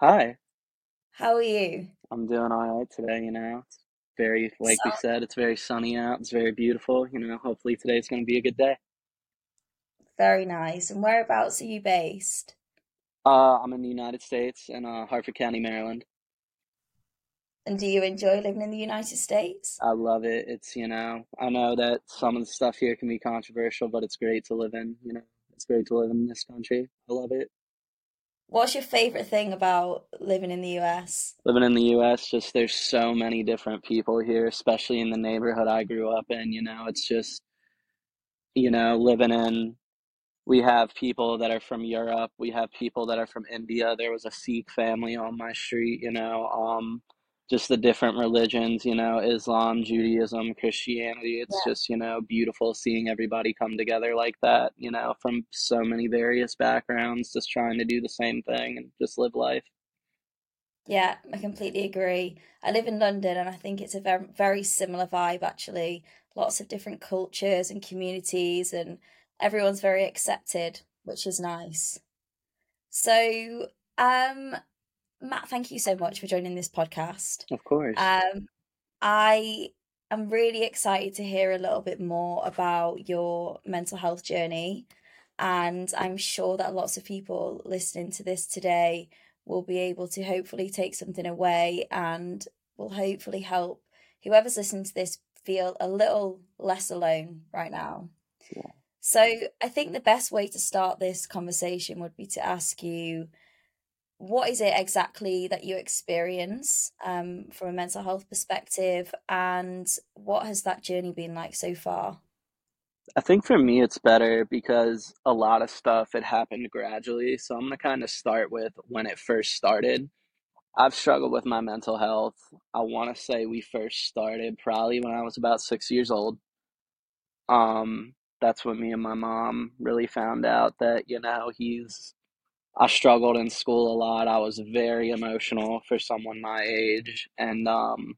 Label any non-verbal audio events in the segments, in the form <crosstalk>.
Hi, How are you? I'm doing all right today, you know. It's very, like we So said, it's very sunny out. It's very beautiful, you know. Hopefully today's going to be a good day. very nice. And whereabouts are you based? Uh, I'm in the United States in uh, Harford County, Maryland. And do you enjoy living in the United States? I love it. It's, you know, I know that some of the stuff here can be controversial, but it's great to live in, you know. It's great to live in this country. I love it. What's your favorite thing about living in the US? Living in the US, just there's so many different people here, especially in the neighborhood I grew up in, you know. It's just, you know, living in We have people that are from Europe. We have people that are from India. There was a Sikh family on my street, you know, um, just the different religions, you know, Islam, Judaism, Christianity. It's Yeah. just, you know, beautiful seeing everybody come together like that, you know, from so many various backgrounds, just trying to do the same thing and just live life. Yeah, I completely agree. I live in London and I think it's a very, very similar vibe actually. Lots of different cultures and communities and everyone's very accepted, which is nice. So, um, Matt, thank you so much for joining this podcast. Of course. Um, I am really excited to hear a little bit more about your mental health journey. And I'm sure that lots of people listening to this today will be able to hopefully take something away and will hopefully help whoever's listening to this feel a little less alone right now. Yeah. So I think the best way to start this conversation would be to ask you what is it exactly that you experience um, from a mental health perspective, and what has that journey been like so far? I think for me it's better because a lot of stuff it happened gradually. So I'm gonna kind of start with when it first started. I've struggled with my mental health. I want to say we first started probably when I was about six years old. Um, that's when me and my mom really found out that, you know, he's, I struggled in school a lot. I was very emotional for someone my age. And um,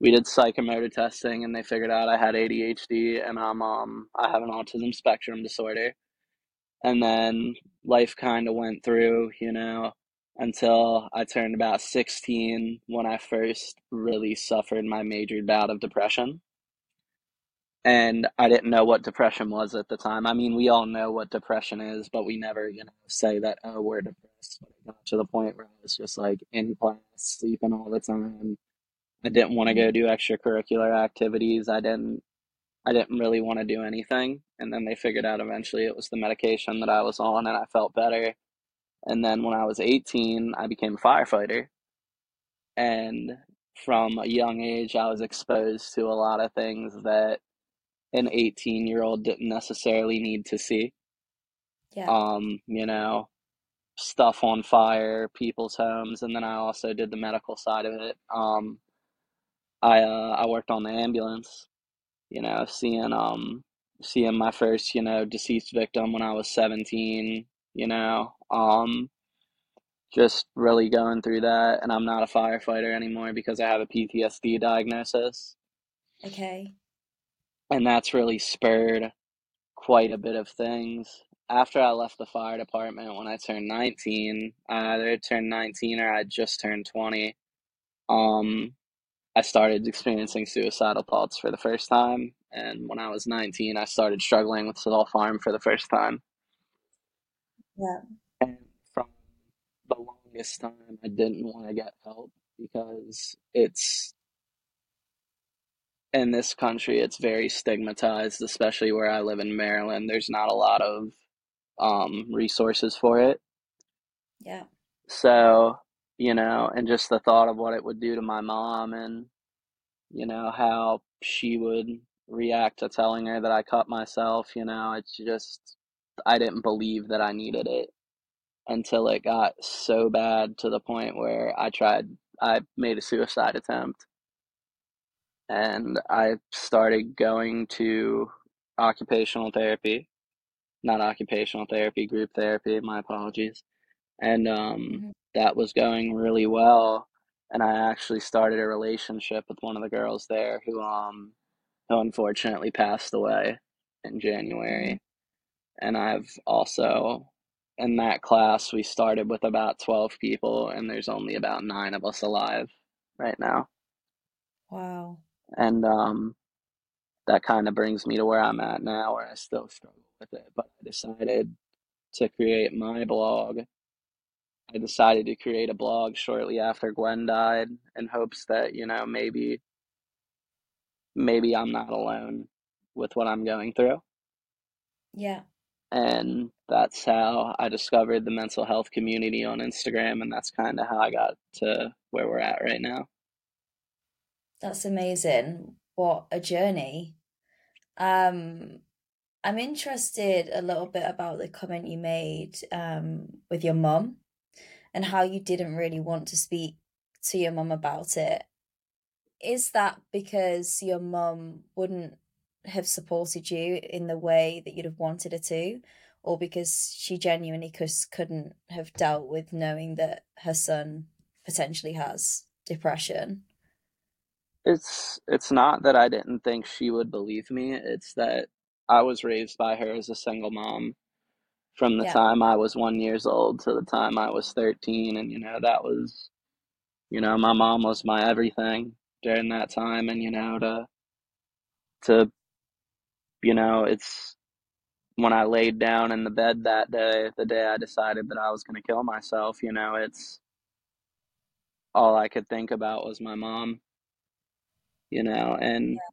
we did psychomotor testing and they figured out I had ADHD and I'm, um, I have an autism spectrum disorder. And then life kind of went through, you know, until I turned about 16 when I first really suffered my major bout of depression. And I didn't know what depression was at the time. I mean, we all know what depression is, but we never, you know, say that, oh, we're depressed. But it got to the point where I was just like in class, sleeping all the time. I didn't want to go do extracurricular activities. I didn't I didn't really want to do anything. And then they figured out eventually it was the medication that I was on and I felt better. And then when I was 18, I became a firefighter. And from a young age, I was exposed to a lot of things that an 18 year old didn't necessarily need to see. Yeah. Um, you know, stuff on fire, people's homes, and then I also did the medical side of it. Um, I uh, I worked on the ambulance, you know, seeing um seeing my first, you know, deceased victim when I was 17, you know, um just really going through that and I'm not a firefighter anymore because I have a PTSD diagnosis Okay. And that's really spurred quite a bit of things. After I left the fire department when I turned 19, I either turned 19 or I just turned 20. Um I started experiencing suicidal thoughts for the first time. And when I was 19, I started struggling with self harm for the first time. Yeah. And from the longest time, I didn't want to get help because it's in this country, it's very stigmatized, especially where I live in Maryland. There's not a lot of um, resources for it. Yeah. So, you know, and just the thought of what it would do to my mom and you know, how she would react to telling her that I cut myself, you know, it's just, I didn't believe that I needed it until it got so bad to the point where I tried, I made a suicide attempt and I started going to occupational therapy, not occupational therapy, group therapy, my apologies. And um, hmm that was going really well. And I actually started a relationship with one of the girls there who um who unfortunately passed away in January. And I've also in that class, we started with about 12 people, and there's only about nine of us alive right now. Wow. And um, that kind of brings me to where I'm at now, where I still struggle with it. But I decided to create my blog. I decided to create a blog shortly after Gwen died in hopes that, you know, maybe maybe I'm not alone with what I'm going through. Yeah. And that's how I discovered the mental health community on Instagram and that's kind of how I got to where we're at right now. That's amazing. What a journey. Um I'm interested a little bit about the comment you made um, with your mum and how you didn't really want to speak to your mum about it. Is that because your mum wouldn't have supported you in the way that you'd have wanted her to, or because she genuinely just couldn't have dealt with knowing that her son potentially has depression? It's it's not that I didn't think she would believe me. It's that I was raised by her as a single mom from the Yeah. time I was one years old to the time I was 13. And, you know, that was, you know, my mom was my everything during that time. And, you know, to, to, you know, it's when I laid down in the bed that day, the day I decided that I was going to kill myself, you know, it's all I could think about was my mom, you know, and Yeah.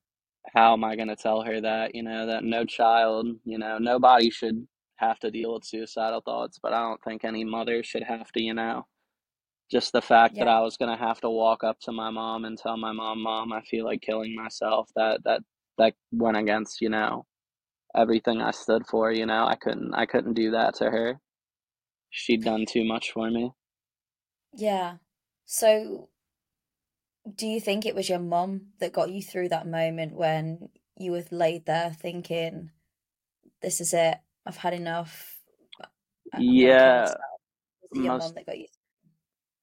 how am I going to tell her that, you know, that no child, you know, nobody should have to deal with suicidal thoughts, but I don't think any mother should have to, you know. Just the fact that I was going to have to walk up to my mom and tell my mom, "Mom, I feel like killing myself." That that that went against, you know, everything I stood for, you know. I couldn't I couldn't do that to her. She'd done too much for me. Yeah. So do you think it was your mum that got you through that moment when you were laid there thinking, this is it, I've had enough, Yeah. Was it your mum that got you?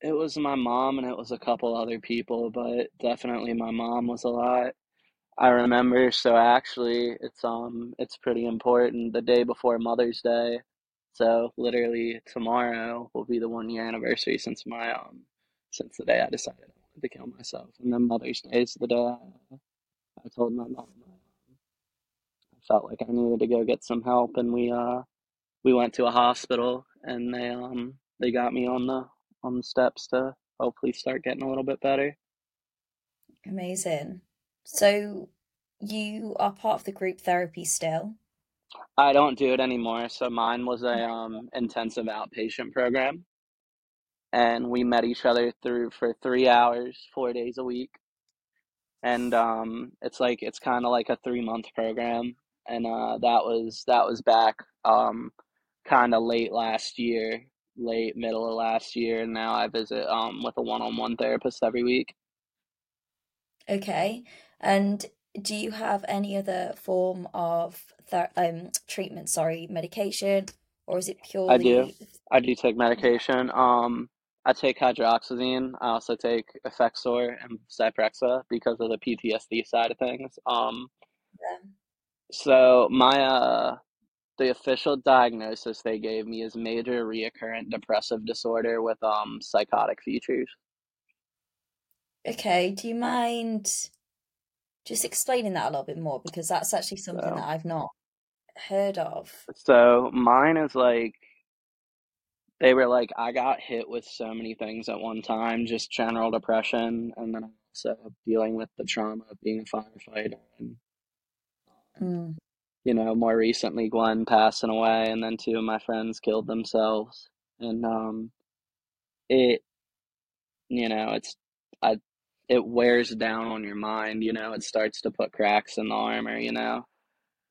it was my mom and it was a couple other people, but definitely my mom was a lot. I remember, so actually it's um it's pretty important. The day before Mother's Day, so literally tomorrow will be the one year anniversary since my um since the day I decided to kill myself. And then Mother's Day is the day I, I told my mom I felt like I needed to go get some help and we uh we went to a hospital and they um they got me on the on the steps to hopefully start getting a little bit better. Amazing. So you are part of the group therapy still? I don't do it anymore. So mine was a um intensive outpatient program and we met each other through for 3 hours 4 days a week. And um it's like it's kind of like a 3 month program and uh that was that was back um kind of late last year, late middle of last year and now I visit um with a one-on-one therapist every week. Okay. And do you have any other form of ther um treatment, sorry, medication, or is it purely? I do. I do take medication. Um, I take hydroxyzine. I also take Effexor and Zyprexa because of the PTSD side of things. Um, yeah. so my uh, the official diagnosis they gave me is major recurrent depressive disorder with um psychotic features. Okay, do you mind just explaining that a little bit more? Because that's actually something that I've not heard of. so mine is like they were like I got hit with so many things at one time, just general depression, and then also dealing with the trauma of being a firefighter and Mm, you know, more recently Gwen passing away and then two of my friends killed themselves. And um it you know, it's I it wears down on your mind, you know, it starts to put cracks in the armor, you know.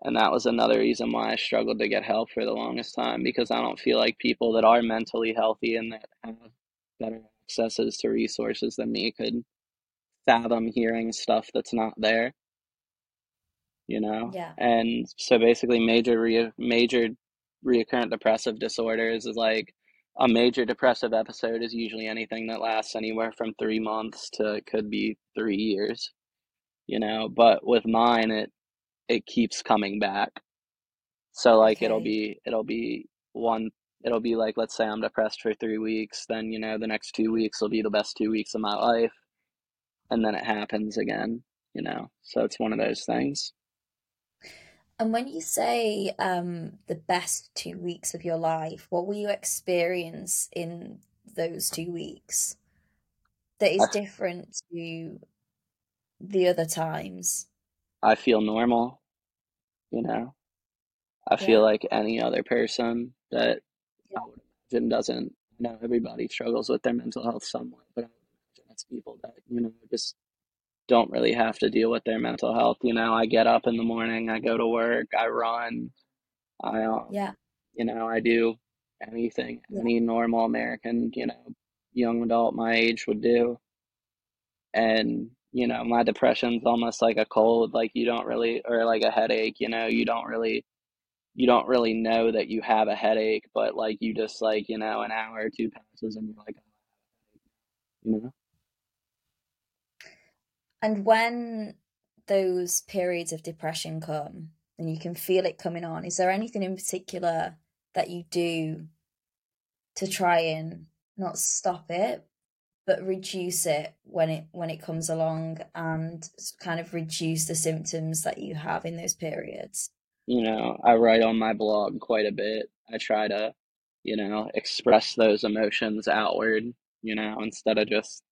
And that was another reason why I struggled to get help for the longest time because I don't feel like people that are mentally healthy and that have better accesses to resources than me could fathom hearing stuff that's not there. you know yeah. and so basically major re- major recurrent depressive disorders is like a major depressive episode is usually anything that lasts anywhere from three months to could be three years you know but with mine it it keeps coming back so like it'll be it'll be one it'll be like let's say I'm depressed for three weeks, then you know the next two weeks will be the best two weeks of my life, and then it happens again. You know, so it's one of those things. And when you say um, the best two weeks of your life, what will you experience in those two weeks that is different to the other times? I feel normal. You know, I feel Yeah, like any other person that yeah, I would imagine doesn't. You know everybody struggles with their mental health somewhat, but I would imagine it's people that you know just don't really have to deal with their mental health. You know, I get up in the morning, I go to work, I run, I um, yeah, you know, I do anything yeah, any normal American, you know, young adult my age would do. And, you know, my depression's almost like a cold, like you don't really or like a headache, you know, you don't really you don't really know that you have a headache, but like you just like, you know, an hour or two passes and you're like, oh, you know. And when those periods of depression come and you can feel it coming on, is there anything in particular that you do to try and not stop it, but reduce it when it when it comes along and kind of reduce the symptoms that you have in those periods? You know, I write on my blog quite a bit. I try to, you know, express those emotions outward, you know, instead of just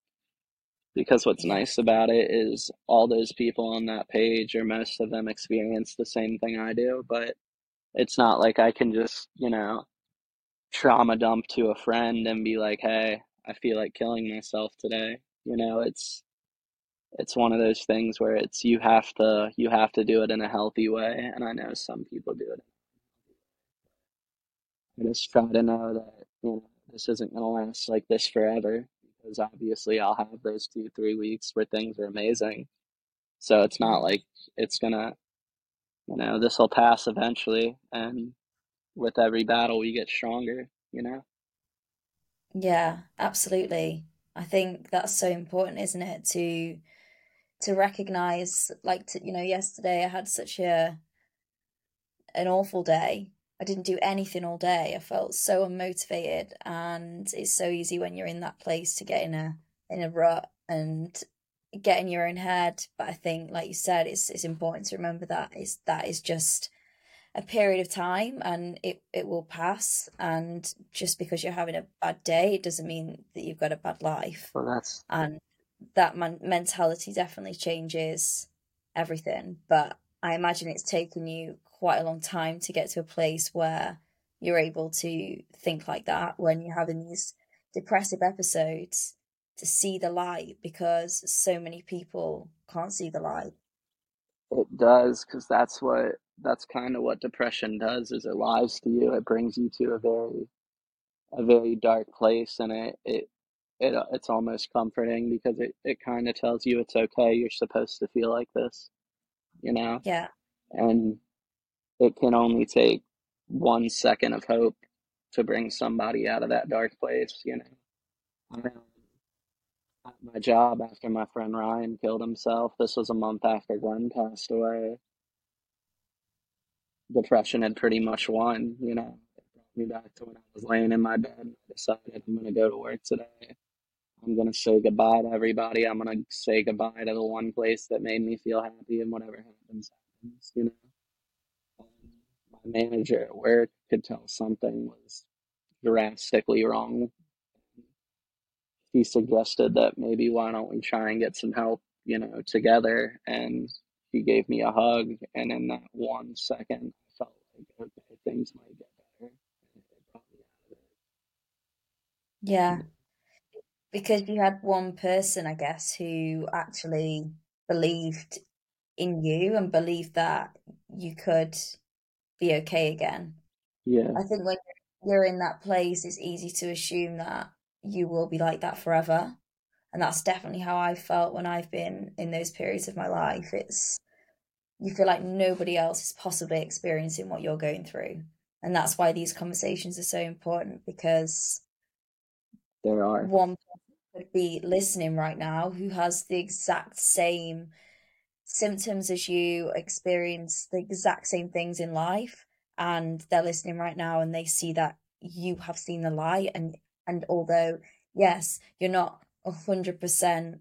because what's nice about it is all those people on that page or most of them experience the same thing I do, but it's not like I can just, you know, trauma dump to a friend and be like, "Hey, I feel like killing myself today." You know, it's it's one of those things where it's you have to you have to do it in a healthy way, and I know some people do it. I just try to know that, you know, this isn't gonna last like this forever because obviously I'll have those two, three weeks where things are amazing. So it's not like it's gonna, you know, this will pass eventually, and with every battle we get stronger, you know? Yeah, absolutely. I think that's so important, isn't it? To to recognize, like, to, you know, yesterday I had such a an awful day. I didn't do anything all day. I felt so unmotivated, and it's so easy when you're in that place to get in a in a rut and get in your own head. But I think, like you said, it's it's important to remember that is that is just a period of time, and it it will pass. And just because you're having a bad day, it doesn't mean that you've got a bad life. Well, that's And that man- mentality definitely changes everything. But I imagine it's taken you quite a long time to get to a place where you're able to think like that when you're having these depressive episodes to see the light because so many people can't see the light. It does because that's what that's kind of what depression does is it lies to you. It brings you to a very a very dark place, and it it it it's almost comforting because it it kind of tells you it's okay. You're supposed to feel like this, you know, Yeah, and it can only take one second of hope to bring somebody out of that dark place, you know. I, um, at my job after my friend Ryan killed himself, this was a month after Gwen passed away. Depression had pretty much won, you know. It brought me back to when I was laying in my bed and I decided I'm gonna go to work today. I'm gonna say goodbye to everybody. I'm gonna say goodbye to the one place that made me feel happy and whatever happens, happens, you know. My manager at work could tell something was drastically wrong. He suggested that maybe why don't we try and get some help, you know, together. And he gave me a hug, and in that one second, I felt like okay, things might get better. And it brought me out of yeah, mm-hmm. because you had one person, I guess, who actually believed in you and believed that you could be okay again. Yeah, I think when you're in that place, it's easy to assume that you will be like that forever. And that's definitely how I felt when I've been in those periods of my life. It's you feel like nobody else is possibly experiencing what you're going through. And that's why these conversations are so important because there are. one person could be listening right now who has the exact same symptoms as you, experience the exact same things in life, and they're listening right now and they see that you have seen the light and and although yes you're not a hundred percent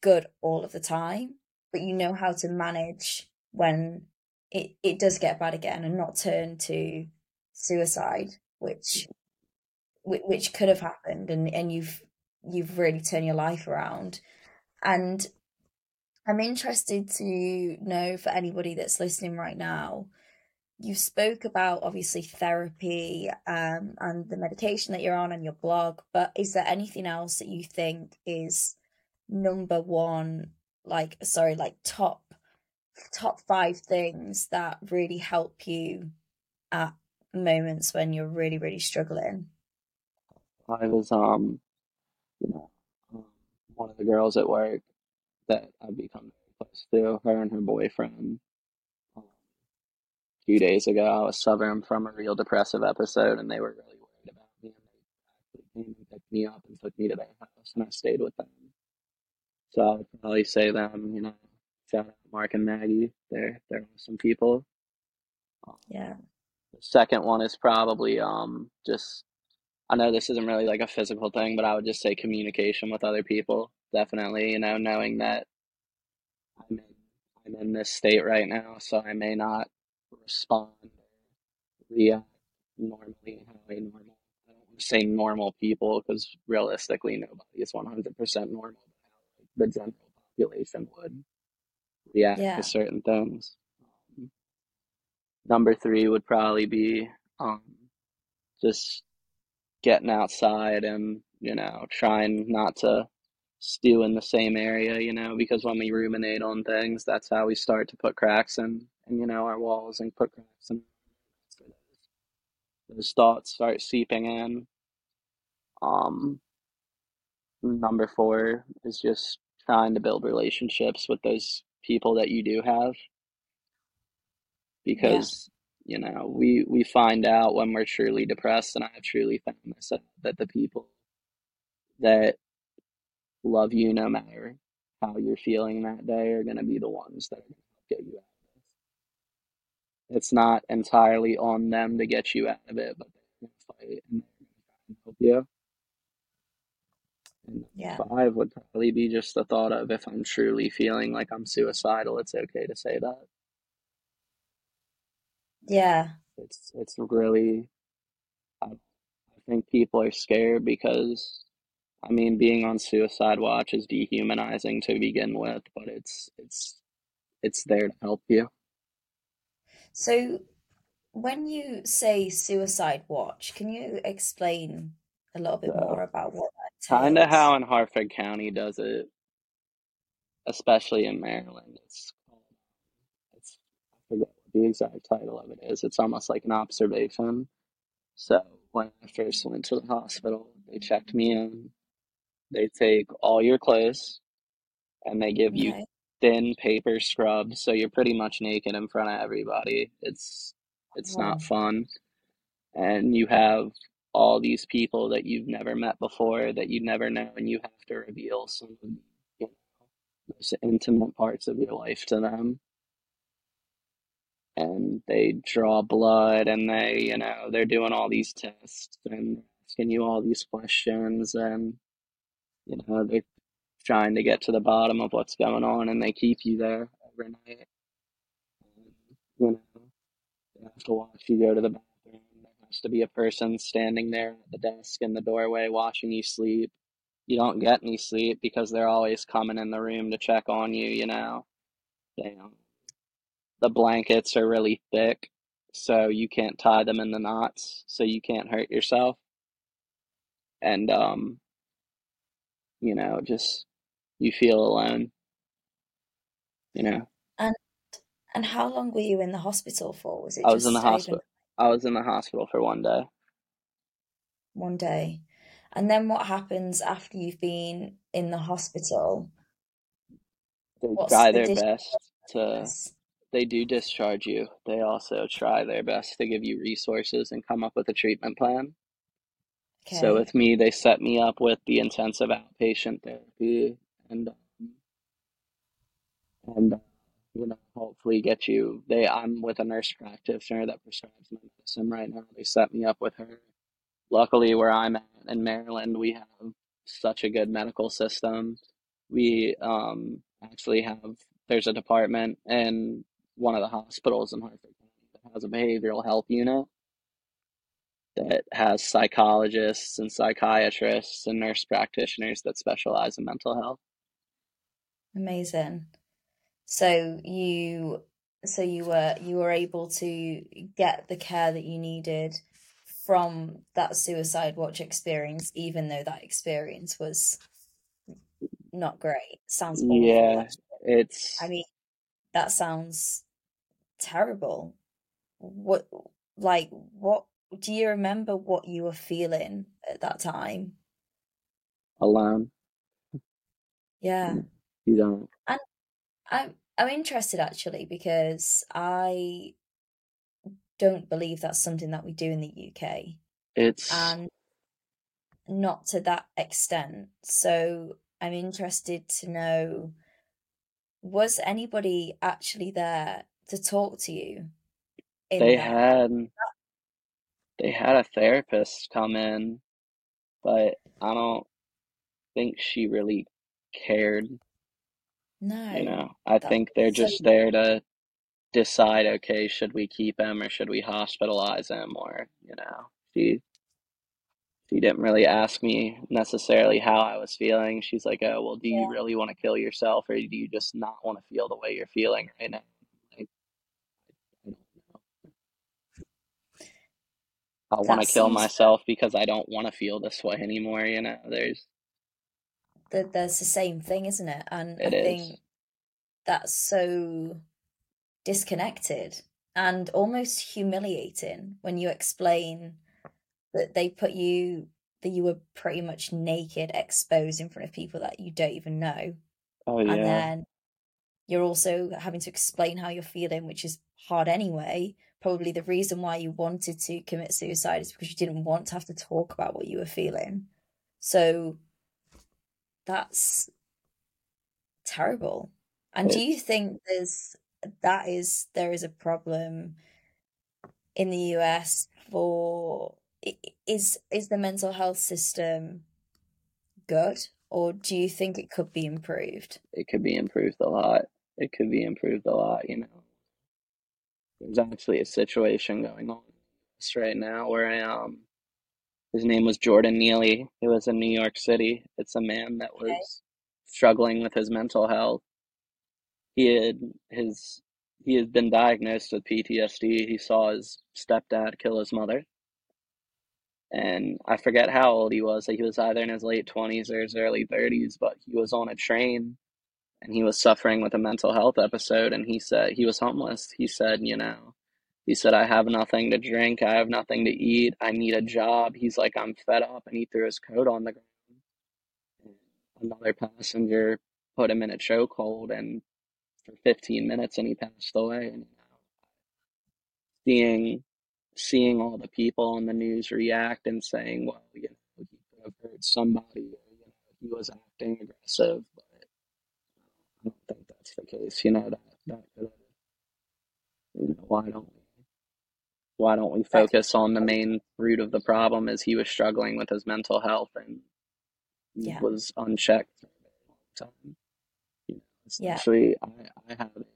good all of the time but you know how to manage when it, it does get bad again and not turn to suicide which which could have happened and and you've you've really turned your life around. And i'm interested to know for anybody that's listening right now you spoke about obviously therapy um, and the medication that you're on and your blog, but is there anything else that you think is number one, like sorry, like top top five things that really help you at moments when you're really really struggling? I was um, you know, um, one of the girls at work that I've become close to, her and her boyfriend few days ago. I was suffering from a real depressive episode, and they were really worried about me. And they actually came and picked me up and took me to their house, and I stayed with them. So I would probably say them, you know, shout out Mark and Maggie. They're they're awesome people. Um, yeah. The second one is probably um just I know this isn't really like a physical thing, but I would just say communication with other people. Definitely, you know, knowing that I'm in I'm in this state right now, so I may not respond or react normally how a normal I don't want to say normal people because realistically nobody is one hundred percent normal, but how like, the general population would react Yeah. to certain things. Um, number three would probably be um, just getting outside and you know trying not to stew in the same area, you know, because when we ruminate on things, that's how we start to put cracks in, in you know, our walls and put cracks in. Those thoughts start seeping in. Um, number four is just trying to build relationships with those people that you do have, because you know we we find out when we're truly depressed, and I have truly found this that the people that love you no matter how you're feeling that day are going to be the ones that are going to get you out. It's not entirely on them to get you out of it, but they're going to fight and they're going to try and help you. And Yeah. five would probably be just the thought of if I'm truly feeling like I'm suicidal, it's okay to say that. Yeah. It's it's really I, I think people are scared because I mean being on suicide watch is dehumanizing to begin with, but it's it's it's there to help you. So when you say suicide watch, can you explain a little bit more about what that kind of how in Harford County does it, especially in Maryland. It's it's I forget what the exact title of it is. It's almost like an observation. So when I first went to the hospital, they checked me in. They take all your clothes and they give you Okay. Thin paper scrubs, so you're pretty much naked in front of everybody. It's it's not fun. And you have all these people that you've never met before that you never know, and you have to reveal some of you know, most intimate parts of your life to them. And they draw blood and they, you know, they're doing all these tests and asking you all these questions and, you know, they're trying to get to the bottom of what's going on and they keep you there overnight. And, you know, they have to watch you go to the bathroom. There has to be a person standing there at the desk in the doorway watching you sleep. You don't get any sleep because they're always coming in the room to check on you, you know. They, um, the blankets are really thick, so you can't tie them in the knots, so you can't hurt yourself. And, um, you know, just you feel alone, you know. And and how long were you in the hospital for? Was it I was in the hospital. I was in the hospital for one day. one day? And then what happens after you've been in the hospital? They What's try the their best to, they do discharge you. They also try their best to give you resources and come up with a treatment plan. Okay. So with me, they set me up with the intensive outpatient therapy and and you know hopefully get you. They I'm with a nurse practitioner that prescribes my medicine right now. They set me up with her, luckily where I'm at in Maryland, we have such a good medical system. We um, actually have there's a department in one of the hospitals in County that has a behavioral health unit that has psychologists and psychiatrists and nurse practitioners that specialize in mental health. Amazing. So you so you were you were able to get the care that you needed from that suicide watch experience even though that experience was not great. Sounds awful. Yeah, it's I mean that sounds terrible. What like what do you remember what you were feeling at that time? alone. Yeah. You don't. And I'm I'm interested actually because I don't believe that's something that we do in the UK It's and not to that extent. So I'm interested to know was anybody actually there to talk to you in they had they had a therapist come in, but I don't think she really cared. No. You know, I That think they're so just there to decide, okay, should we keep him or should we hospitalize him? Or, you know, she she didn't really ask me necessarily how I was feeling. She's like, oh, well, do you yeah, really want to kill yourself or do you just not want to feel the way you're feeling right now? Like, I don't know. I want that to kill seems myself because I don't want to feel this way anymore, you know. There's that there's the same thing, isn't it? And I it is. think that's so disconnected and almost humiliating when you explain that they put you that you were pretty much naked, exposed in front of people that you don't even know. Oh yeah. And then you're also having to explain how you're feeling, which is hard anyway. Probably the reason why you wanted to commit suicide is because you didn't want to have to talk about what you were feeling. So that's terrible. And do you think there's that is there is a problem in the US for is is the mental health system good or do you think it could be improved? it could be improved a lot. It could be improved a lot, you know. There's actually a situation going on right now where I um his name was Jordan Neely. He was in New York City. It's a man that Okay. was struggling with his mental health. He had his he had been diagnosed with PTSD. He saw his stepdad kill his mother. And I forget how old he was. He was either in his late 20s or his early 30s, but he was on a train and he was suffering with a mental health episode and he said he was homeless. He said, you know, he said, I have nothing to drink, I have nothing to eat, I need a job. He's like, I'm fed up, and he threw his coat on the ground. Another passenger put him in a chokehold and for 15 minutes and he passed away. And seeing seeing all the people on the news react and saying, well, you know, he could have hurt somebody or you know, he was acting aggressive, but I don't think that's the case. You know, that that could have, you know, why don't we why don't we focus on the main root of the problem is he was struggling with his mental health and yeah. was unchecked for a very long time. You know, Yeah. I, I have it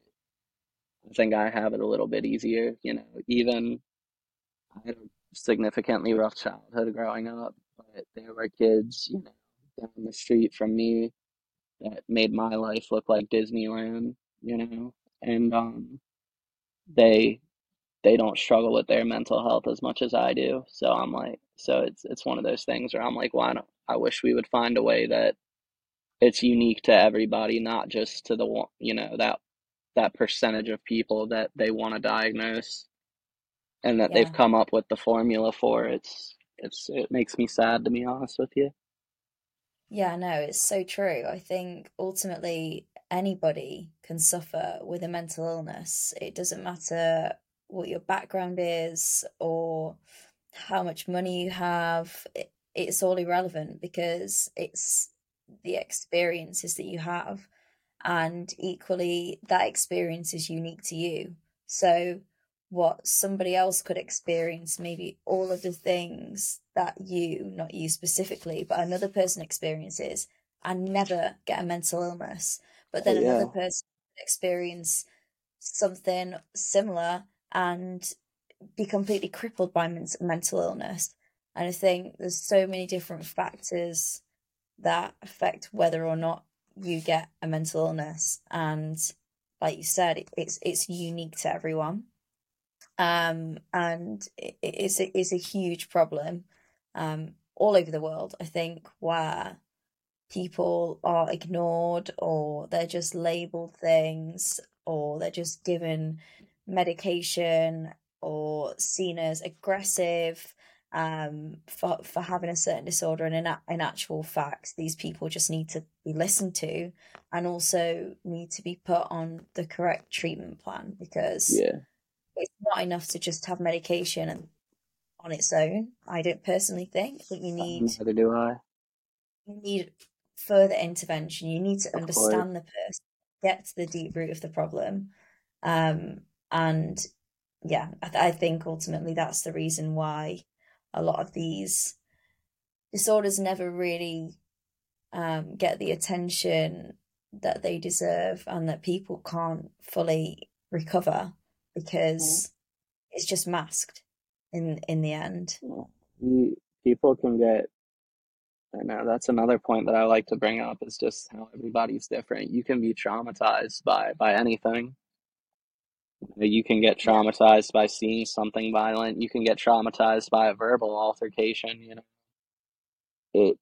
I think I have it a little bit easier, you know, even I had a significantly rough childhood growing up, but there were kids, you know, down the street from me that made my life look like Disneyland, you know, and um they they don't struggle with their mental health as much as I do. So I'm like, so it's it's one of those things where I'm like, why don't I wish we would find a way that it's unique to everybody, not just to the one, you know, that that percentage of people that they want to diagnose and that they've come up with the formula for. It's it's it makes me sad to be honest with you. Yeah, no, it's so true. I think ultimately anybody can suffer with a mental illness. It doesn't matter what your background is or how much money you have. It, it's all irrelevant because it's the experiences that you have. And equally, that experience is unique to you. So, what somebody else could experience, maybe all of the things that you, not you specifically, but another person experiences and never get a mental illness, but then oh, yeah. another person experience something similar and be completely crippled by men- mental illness. And I think there's so many different factors that affect whether or not you get a mental illness. And like you said, it, it's it's unique to everyone. Um, and it, it's a, it's a huge problem um, all over the world. I think where people are ignored or they're just labeled things or they're just given medication or seen as aggressive um, for for having a certain disorder. And in, in actual fact, these people just need to be listened to and also need to be put on the correct treatment plan because yeah. it's not enough to just have medication and on its own. I don't personally think. I think you need Neither do I. you need further intervention. You need to understand the person, get to the deep root of the problem, um, and yeah, I, th- I think ultimately that's the reason why a lot of these disorders never really um, get the attention that they deserve, and that people can't fully recover because it's just masked in in the end. You, people can get I know that's another point that I like to bring up is just how everybody's different. You can be traumatized by by anything. You can get traumatized by seeing something violent. You can get traumatized by a verbal altercation, you know. It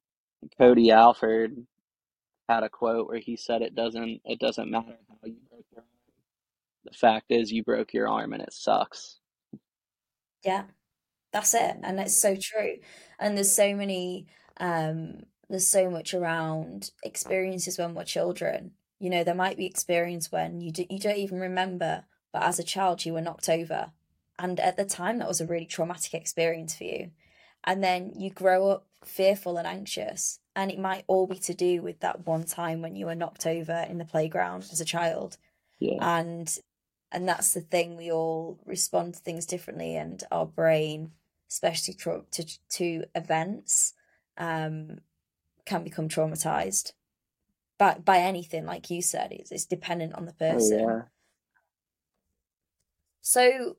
Cody Alford had a quote where he said it doesn't it doesn't matter how you broke your arm. The fact is you broke your arm and it sucks. Yeah, that's it. And it's so true. And there's so many um there's so much around experiences when we're children. You know, there might be experience when you do, you don't even remember, but as a child you were knocked over. And at the time that was a really traumatic experience for you. And then you grow up fearful and anxious. And it might all be to do with that one time when you were knocked over in the playground as a child. Yeah. And and that's the thing we all respond to things differently and our brain especially tra- to to events um can become traumatized by by anything like you said it's, it's dependent on the Oh person yeah. So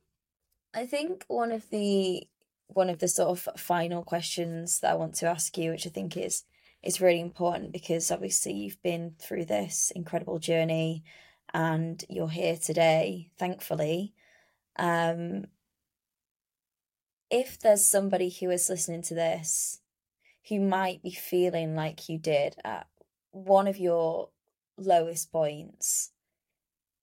i think one of the one of the sort of final questions that i want to ask you which i think is is really important because obviously you've been through this incredible journey and you're here today thankfully um if there's somebody who is listening to this who might be feeling like you did at one of your lowest points,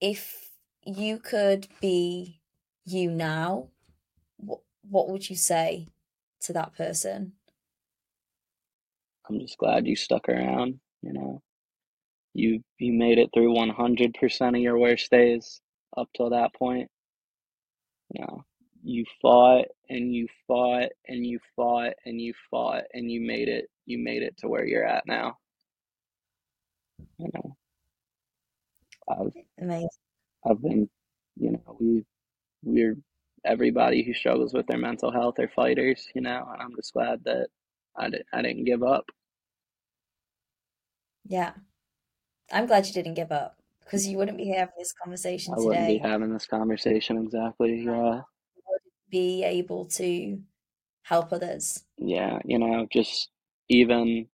if you could be you now, what, what would you say to that person? I'm just glad you stuck around, you know. You you made it through 100% of your worst days up till that point. You know, you fought and you fought and you fought and you fought and you made it you made it to where you're at now. You know, I've Amazing. I've been, you know, we we're everybody who struggles with their mental health are fighters, you know, and I'm just glad that I didn't I didn't give up. Yeah. I'm glad you didn't give up because you wouldn't be having this conversation I wouldn't be today. having this conversation exactly. Yeah. Be able to help others. Yeah, you know, just even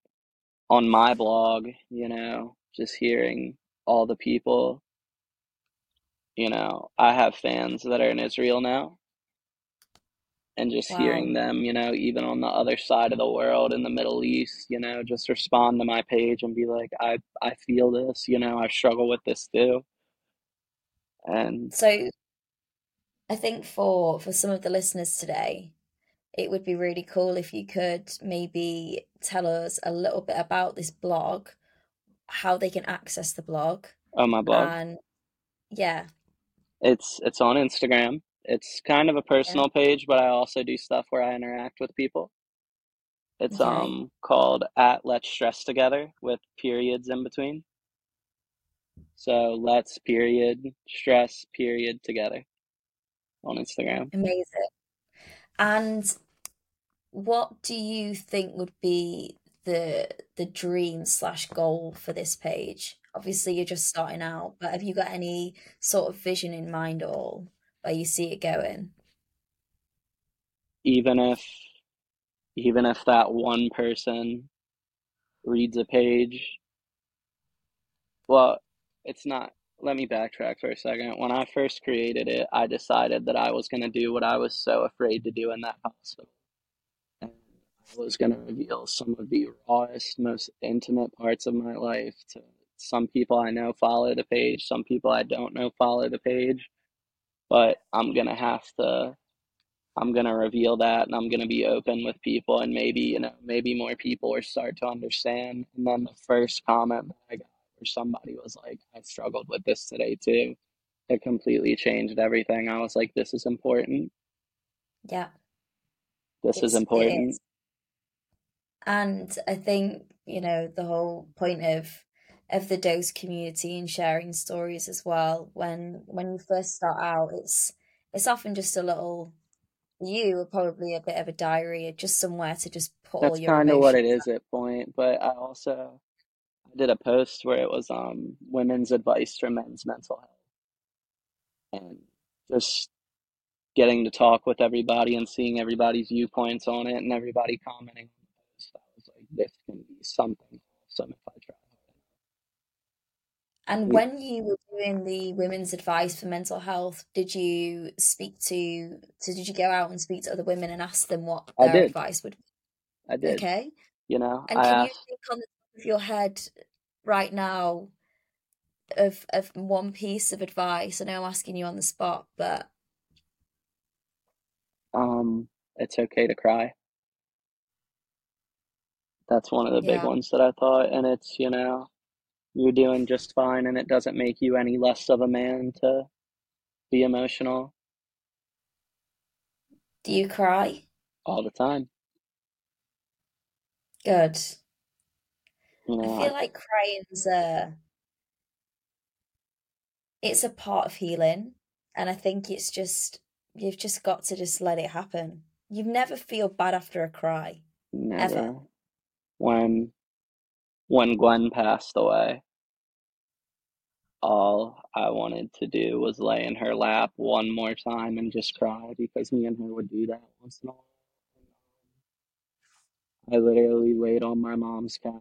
on my blog, you know, just hearing all the people, you know, I have fans that are in Israel now, and just hearing them, you know, even on the other side of the world in the Middle East, you know, just respond to my page and be like, I I feel this, you know, I struggle with this too. And So I think for for some of the listeners today, it would be really cool if you could maybe tell us a little bit about this blog, how they can access the blog, oh, my blog, and yeah, it's it's on Instagram. It's kind of a personal page, but I also do stuff where I interact with people. It's okay, um called at Let's Stress Together with periods in between. So let's period stress period together on Instagram. amazing. And what do you think would be the the dream slash goal for this page? Obviously, you're just starting out, but have you got any sort of vision in mind or where you see it going? Even if even if that one person reads a page, well, it's not. Let me backtrack for a second. When I first created it, I decided that I was going to do what I was so afraid to do in that hospital. And I was going to reveal some of the rawest, most intimate parts of my life to some people I know follow the page, some people I don't know follow the page. But I'm going to have to I'm gonna reveal that and I'm gonna be open with people and maybe, you know, maybe more people will start to understand. And then the first comment that I got where somebody was like, I struggled with this today too. It completely changed everything. I was like, this is important. Yeah. This is It's it important. is. And I think, you know, the whole point of of the dose community and sharing stories as well, when when you first start out, it's it's often just a little you are probably a bit of a diary, just somewhere to just put all That's your kind of what it is at point, but I also I did a post where it was um women's advice for men's mental health and just getting to talk with everybody and seeing everybody's viewpoints on it and everybody commenting on the post. I was like, this can be something awesome if I try And when you were doing the women's advice for mental health, did you speak to, so did you go out and speak to other women and ask them what I their did. advice would I be? did. Okay. You know, And I can you think on the top of your head right now of of one piece of advice? I know I'm asking you on the spot, but um, it's okay to cry. That's one of the big ones that I thought. And it's, you know, you're doing just fine and it doesn't make you any less of a man to be emotional Do you cry? all the time. Good. You I know, I, feel like crying's a it's a part of healing, and I think it's just you've just got to just let it happen. You've never feel bad after a cry, ever. never. When when Gwen passed away, all I wanted to do was lay in her lap one more time and just cry because me and her would do that once in a while. I literally laid on my mom's couch,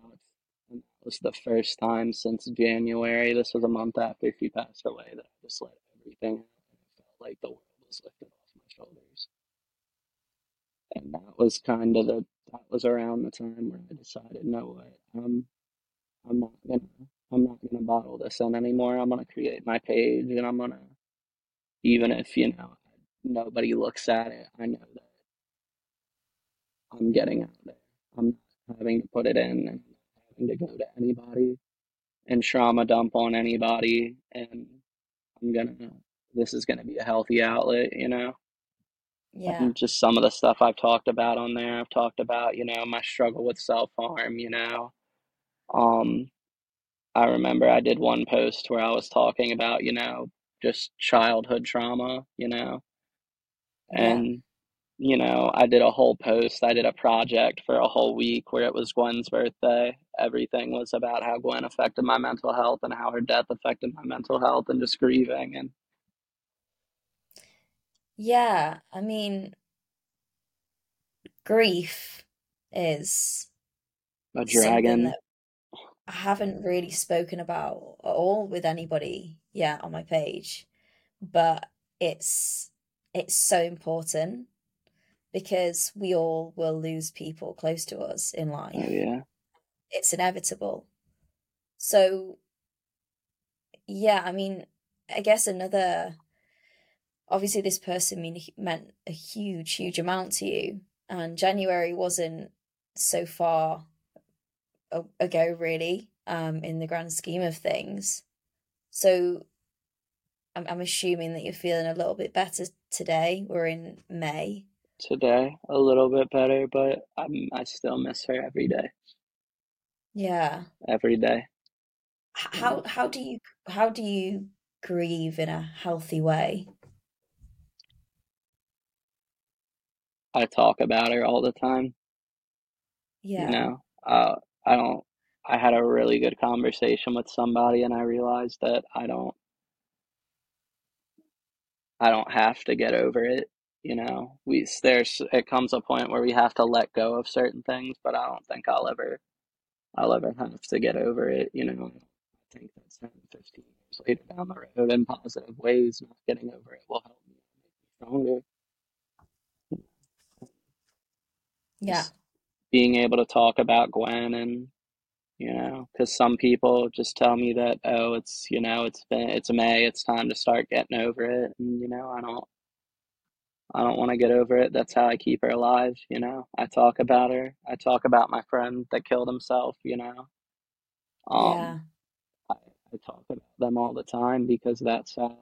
and that was the first time since January. This was a month after she passed away that I just let everything and it felt like the world was lifted off my shoulders. And that was kind of the that was around the time where I decided, no what, I'm um, I'm not gonna I'm not gonna bottle this in anymore. I'm gonna create my page, and I'm gonna even if you know nobody looks at it, I know that I'm getting out of there. I'm not having to put it in and having to go to anybody and trauma dump on anybody and I'm gonna this is gonna be a healthy outlet, you know. Yeah, And just some of the stuff I've talked about on there. I've talked about, you know, my struggle with self-harm, you know. Um, I remember I did one post where I was talking about, you know, just childhood trauma, you know, yeah, and you know, I did a whole post, I did a project for a whole week where it was Gwen's birthday. Everything was about how Gwen affected my mental health and how her death affected my mental health and just grieving and yeah. I mean, grief is a something dragon. that I haven't really spoken about at all with anybody yet on my page, but it's it's so important because we all will lose people close to us in Oh life. yeah, It's inevitable. So, yeah, I mean, I guess another obviously this person mean, meant a huge, huge amount to you, and January wasn't so far ago, really, um, in the grand scheme of things. So, I'm, I'm assuming that you're feeling a little bit better today. We're in May. today a little bit better, but I'm I still miss her every day. Yeah. Every day. How how do you how do you grieve in a healthy way? I talk about her all the time. Yeah. You know, uh, I don't. I had a really good conversation with somebody, and I realized that I don't. I don't have to get over it. You know, we there's it comes a point where we have to let go of certain things, but I don't think I'll ever I'll ever have to get over it. You know, I think that 10, 15 years later down the road in positive ways, not getting over it will help me make me stronger. Yeah. Being able to talk about Gwen and you know, because some people just tell me that oh, it's you know, it's been it's May, it's time to start getting over it, and you know, I don't I don't want to get over it. That's how I keep her alive, you know. I talk about her. I talk about my friend that killed himself, you know. Yeah. Um, I, I talk about them all the time because that's how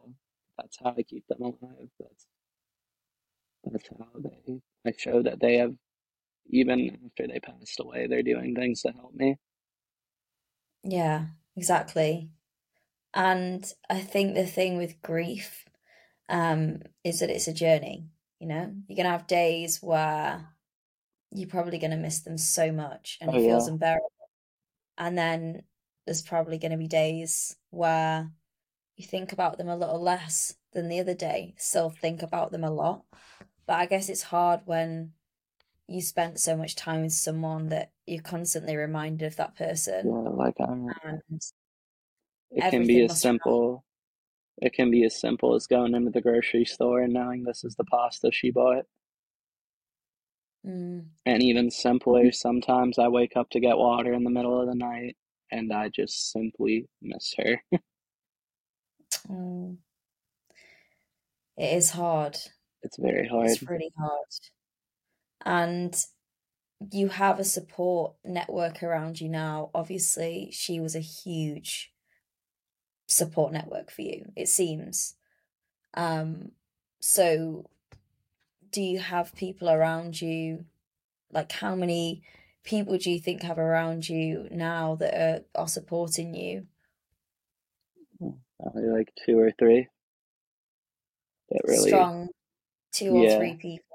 that's how I keep them alive. That's that's how they I show that they have even after they passed away, they're doing things to help me. Yeah, exactly. And I think the thing with grief um, is that it's a journey. You know, you're gonna have days where you're probably gonna miss them so much and Oh it feels yeah, unbearable. And then there's probably gonna be days where you think about them a little less than the other day. Still think about them a lot. But I guess it's hard when you spent so much time with someone that you're constantly reminded of that person. yeah. Like I, and it can be as simple. It can be as simple as going into the grocery store and knowing this is the pasta she bought. mm, And even simpler, sometimes I wake up to get water in the middle of the night and I just simply miss her. <laughs> mm. It is hard. It's very hard. It's really hard. And you have a support network around you now. Obviously, she was a huge support network for you, it seems. Um, so do you have people around you? Like, how many people do you think have around you now that are, are supporting you? Probably like two or three. That really, Strong two or yeah, three people.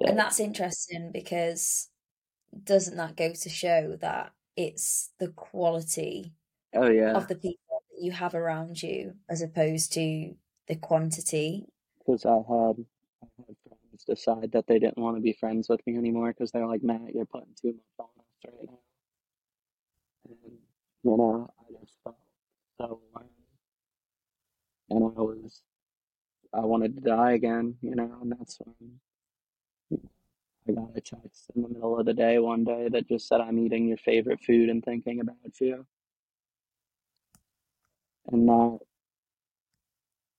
And that's interesting because doesn't that go to show that it's the quality oh yeah, of the people that you have around you as opposed to the quantity? because I had, I had friends decide that they didn't want to be friends with me anymore because they're like, Matt, you're putting too much on us right now. And, you know, I just felt so alone. And I was, I wanted to die again, you know, and that's when I got a text in the middle of the day one day that just said, I'm eating your favorite food and thinking about you. And that,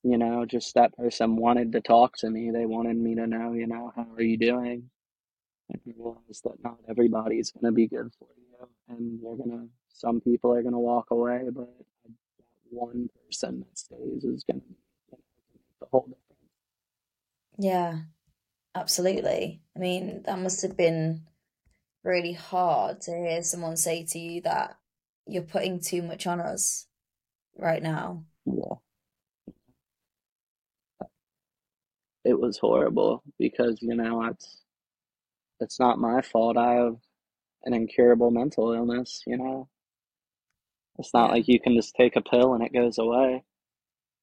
you know, just that person wanted to talk to me. They wanted me to know, you know, how are you doing? And realize that not everybody's going to be good for you. And you're going to, some people are going to walk away, but that one person that stays is going to, know, make the whole difference. Yeah, absolutely. I mean, that must have been really hard to hear someone say to you that you're putting too much on us right now. Yeah. It was horrible because, you know, it's, it's not my fault. I have an incurable mental illness, you know. It's not Yeah. like you can just take a pill and it goes away,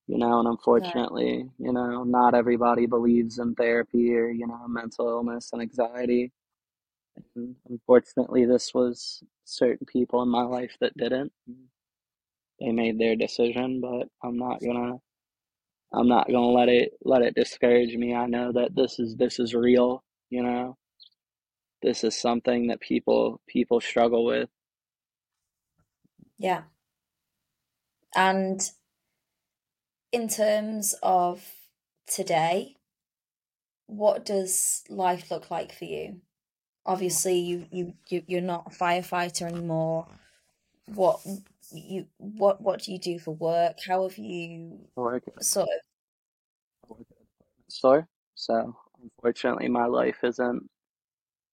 you know, and unfortunately, you know, not everybody believes in therapy or, you know, mental illness and anxiety. And unfortunately, this was certain people in my life that didn't. They made their decision, but I'm not gonna I'm not gonna let it let it discourage me. I know that this is this is real, you know. This is something that people people struggle with. Yeah. And in terms of today, what does life look like for you? Obviously, you you, you you're not a firefighter anymore. What you what what do you do for work? How have you sort of I work at a department store, so unfortunately my life isn't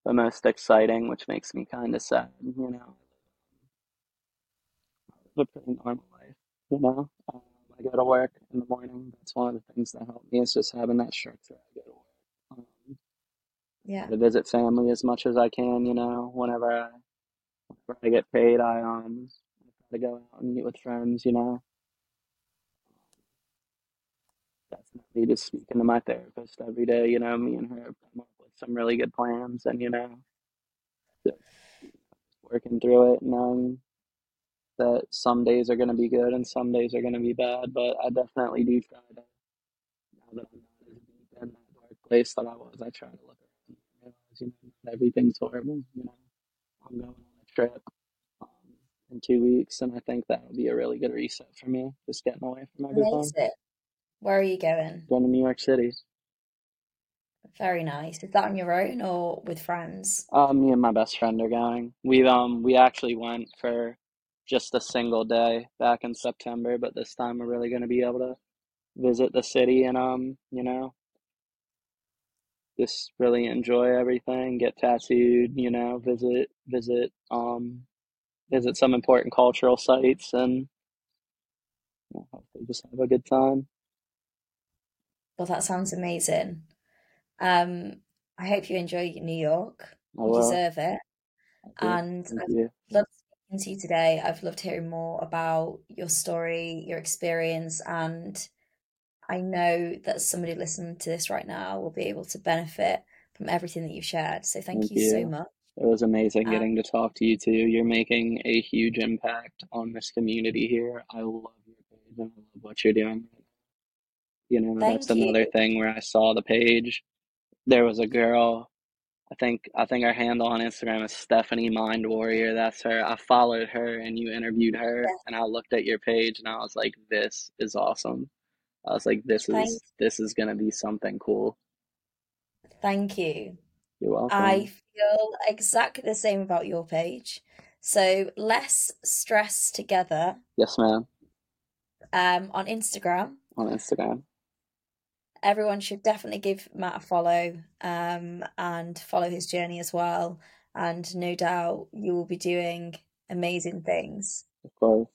the most exciting, which makes me kind of sad, you know. I live a pretty normal life, you know. Um, I go to work in the morning. That's one of the things that help me is just having that structure. I go to work. Um, Yeah. to visit family as much as I can, you know, whenever I, whenever I get paid, I um try to go out and meet with friends, you know. Definitely just speaking to my therapist every day, you know, me and her come up with some really good plans and, you know, working through it, knowing that some days are going to be good and some days are going to be bad, but I definitely do try to, now that I'm not as deep in that dark place that I was, I try to look around and realize, you know, everything's horrible, you know. I'm going on a trip um, in two weeks, and I think that'll be a really good reset for me, just getting away from everything. Amazing. Where are you going? Going to New York City. Very nice. Is that on your own or with friends? Uh, me and my best friend are going. We um we actually went for just a single day back in September, but this time we're really going to be able to visit the city and um you know just really enjoy everything, get tattooed, you know, visit visit um visit some important cultural sites and you know, hopefully just have a good time. Well, that sounds amazing. Um, I hope you enjoy New York. You deserve it. And Thank I've you. loved speaking to you today. I've loved hearing more about your story, your experience, and I know that somebody listening to this right now will be able to benefit from everything that you've shared. So thank Thank you so much. It was amazing Um, getting to talk to you too. You're making a huge impact on this community here. I love your page and I love what you're doing. You know, that's thank another thing where I saw the page. There was a girl, I think I think her handle on Instagram is Stephanie Mind Warrior. That's her. I followed her and you interviewed her Yeah, and I looked at your page and I was like, this is awesome. I was like, this thank is this is gonna be something cool. thank you. You're welcome. I feel exactly the same about your page. So less stress together Yes, ma'am. um, on Instagram. On Instagram. Everyone should definitely give Matt a follow um, and follow his journey as well. And no doubt you will be doing amazing things. Of course.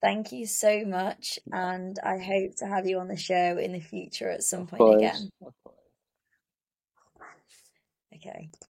Thank you so much. And I hope to have you on the show in the future at some point again. Of course. Okay.